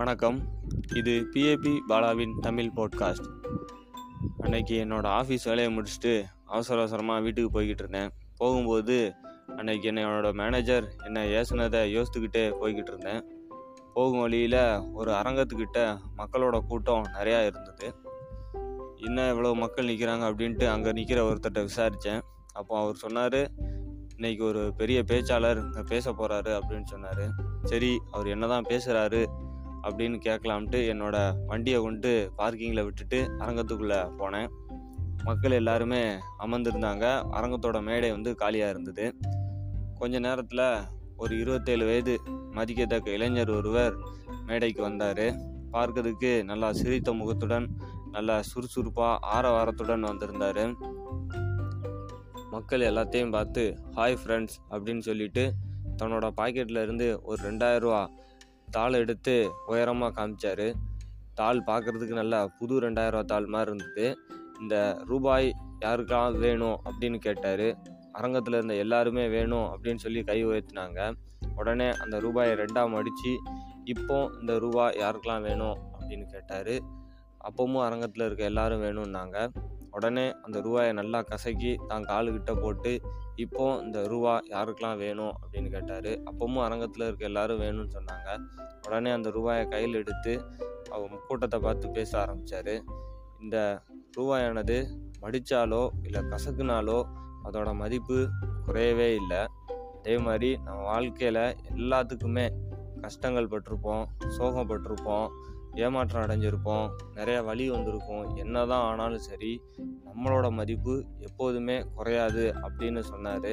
வணக்கம். இது PAP பாலாவின் Tamil podcast அன்னைக்கு என்னோடய ஆஃபீஸ் வேலையை முடிச்சுட்டு அவசர அவசரமாக வீட்டுக்கு போய்கிட்டு இருந்தேன். போகும்போது அன்னைக்கு என்னோட மேனேஜர் என்னை ஏசுனதை யோசித்துக்கிட்டே போய்கிட்டு இருந்தேன். போகும் வழியில் ஒரு அரங்கத்துக்கிட்ட மக்களோட கூட்டம் நிறையா இருந்தது. என்ன இவ்வளோ மக்கள் நிற்கிறாங்க அப்படின்ட்டு அங்கே நிற்கிற ஒருத்தர்கிட்ட விசாரித்தேன் அப்போ அவர் சொன்னார் இன்னைக்கு ஒரு பெரிய பேச்சாளர் பேச போகிறாரு அப்படின்னு சொன்னார். சரி அவர் என்ன தான் பேசுகிறாரு அப்படின்னு கேட்கலாம்ட்டு என்னோடய வண்டியை கொண்டு பார்க்கிங்கில் விட்டுட்டு அரங்கத்துக்குள்ளே போனேன். மக்கள் எல்லாருமே அமர்ந்திருந்தாங்க. அரங்கத்தோட மேடை வந்து காலியாக இருந்தது. கொஞ்ச நேரத்தில் ஒரு இருபத்தேழு வயது மதிக்கத்தக்க இளைஞர் ஒருவர் மேடைக்கு வந்தார். பார்க்கறதுக்கு நல்லா சிரித்த முகத்துடன் நல்லா சுறுசுறுப்பாக ஆரவாரத்துடன் வந்திருந்தார். மக்கள் எல்லாத்தையும் பார்த்து ஹாய் ஃப்ரெண்ட்ஸ் அப்படின்னு சொல்லிட்டு தன்னோட பாக்கெட்டில் இருந்து ஒரு ரெண்டாயிரம் ரூபா தாள் எடுத்து உயரமாக காமிச்சாரு. தாள் பார்க்குறதுக்கு நல்லா புது ரெண்டாயிரம் தாள் மாதிரி இருந்தது. இந்த ரூபாய் யாருக்கெல்லாம் வேணும் அப்படின்னு கேட்டார். அரங்கத்தில் இருந்த எல்லாருமே வேணும் அப்படின்னு சொல்லி கை உயர்த்தினாங்க. உடனே அந்த ரூபாயை ரெண்டாக மடித்து இப்போ இந்த ரூபாய் யாருக்கெல்லாம் வேணும்? அப்படின்னு கேட்டார். அப்பவும் அரங்கத்தில் இருக்க எல்லாரும் வேணும்னாங்க. உடனே அந்த ரூபாயை நல்லா கசக்கி தான் காலுக்கிட்ட போட்டு இப்போ இந்த ரூபா யாருக்கெல்லாம் வேணும்? அப்படின்னு கேட்டார். அப்பவும் அரங்கத்தில் இருக்க எல்லாரும் வேணும்னு சொன்னாங்க. உடனே அந்த ரூபாயை கையில் எடுத்து அவங்க கூட்டத்தை பார்த்து பேச ஆரம்பித்தார் இந்த ரூபாயானது மடித்தாலோ இல்லை கசக்குனாலோ அதோட மதிப்பு குறையவே இல்லை. அதே மாதிரி நம்ம வாழ்க்கையில் எல்லாத்துக்குமே கஷ்டங்கள் பட்டிருப்போம் சோகப்பட்டிருப்போம். ஏமாற்றம் அடைஞ்சிருப்போம். நிறைய வழி வந்திருக்கும். என்ன தான் ஆனாலும் சரி நம்மளோட மதிப்பு எப்போதுமே குறையாது அப்படின்னு சொன்னார்.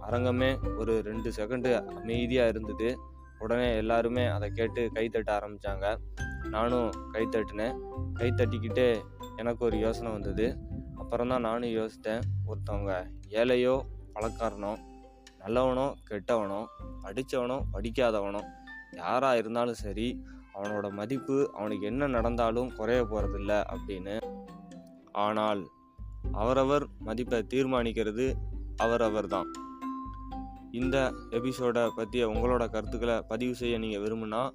அரங்கமே ஒரு ரெண்டு செகண்டு அமைதியாக இருந்தது. உடனே எல்லாருமே அதை கேட்டு கை தட்ட ஆரம்பித்தாங்க நானும் கை தட்டினேன். கை தட்டிக்கிட்டே எனக்கு ஒரு யோசனை வந்தது. அப்புறம் தான் நானும் யோசித்தேன் ஒருத்தவங்க ஏழையோ பழக்காரனோ நல்லவனோ கெட்டவனோ படித்தவனோ படிக்காதவனோ யாராக இருந்தாலும் சரி அவனோட மதிப்பு அவனுக்கு என்ன நடந்தாலும் குறைய போகிறதில்ல அப்படின்னு. ஆனால் அவரவர் மதிப்பை தீர்மானிக்கிறது அவரவர் தான். இந்த எபிசோடை பற்றிய உங்களோட கருத்துக்களை பதிவு செய்ய நீங்கள் விரும்புனா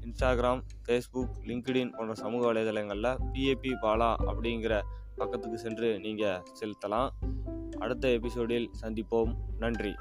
இன்ஸ்டாகிராம் ஃபேஸ்புக் லிங்க்டின் போன்ற சமூக வலைதளங்களில் பிஏபி பாலா அப்படிங்கிற பக்கத்துக்கு சென்று நீங்கள் செலுத்தலாம். அடுத்த எபிசோடில் சந்திப்போம். நன்றி.